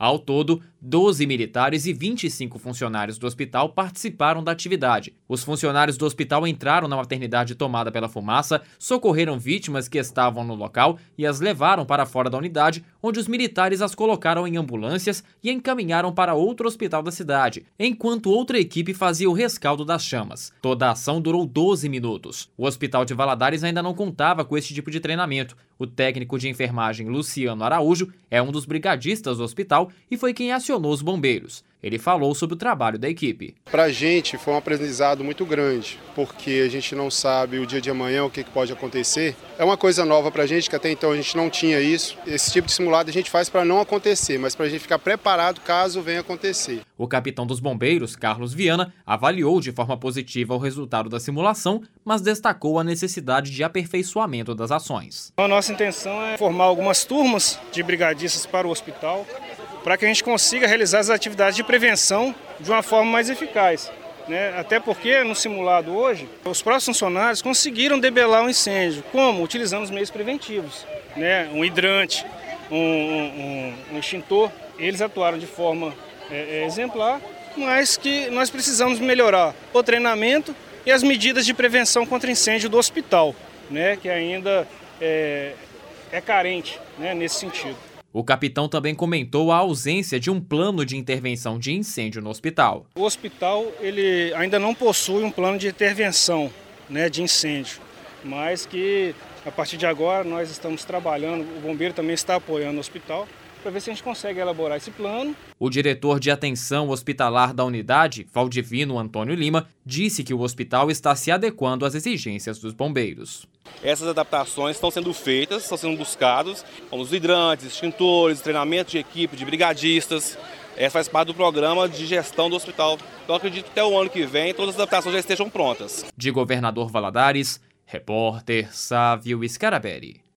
Ao todo, 12 militares e 25 funcionários do hospital participaram da atividade. Os funcionários do hospital entraram na maternidade tomada pela fumaça, socorreram vítimas que estavam no local e as levaram para fora da unidade, onde os militares as colocaram em ambulâncias e encaminharam para outro hospital da cidade, enquanto outra equipe fazia o rescaldo das chamas. Toda a ação durou 12 minutos. O hospital de Valadares ainda não contava com esse tipo de treinamento. O técnico de enfermagem Luciano Araújo é um dos brigadistas do hospital e foi quem acionou os bombeiros. Ele falou sobre o trabalho da equipe. Para a gente foi um aprendizado muito grande, porque a gente não sabe o dia de amanhã o que pode acontecer. É uma coisa nova para a gente, que até então a gente não tinha isso. Esse tipo de simulado a gente faz para não acontecer, mas para a gente ficar preparado caso venha acontecer. O capitão dos bombeiros, Carlos Viana, avaliou de forma positiva o resultado da simulação, mas destacou a necessidade de aperfeiçoamento das ações. A nossa intenção é formar algumas turmas de brigadistas para o hospital, para que a gente consiga realizar as atividades de prevenção de uma forma mais eficaz. Né? Até porque no simulado hoje, os próprios funcionários conseguiram debelar o um incêndio. Como? Utilizando os meios preventivos. Né? Um hidrante, um, um, um extintor. Eles atuaram de forma é, é, exemplar, mas que nós precisamos melhorar o treinamento e as medidas de prevenção contra incêndio do hospital, né? que ainda é, é carente né? nesse sentido. O capitão também comentou a ausência de um plano de intervenção de incêndio no hospital. O hospital ele ainda não possui um plano de intervenção né, de incêndio, mas que a partir de agora nós estamos trabalhando, o bombeiro também está apoiando o hospital para ver se a gente consegue elaborar esse plano. O diretor de atenção hospitalar da unidade, Valdivino Antônio Lima, disse que o hospital está se adequando às exigências dos bombeiros. Essas adaptações estão sendo feitas, estão sendo buscados, como os hidrantes, extintores, treinamento de equipe, de brigadistas. Essa é, faz parte do programa de gestão do hospital. Então acredito que até o ano que vem todas as adaptações já estejam prontas. De Governador Valadares, repórter Sávio Scarabelli.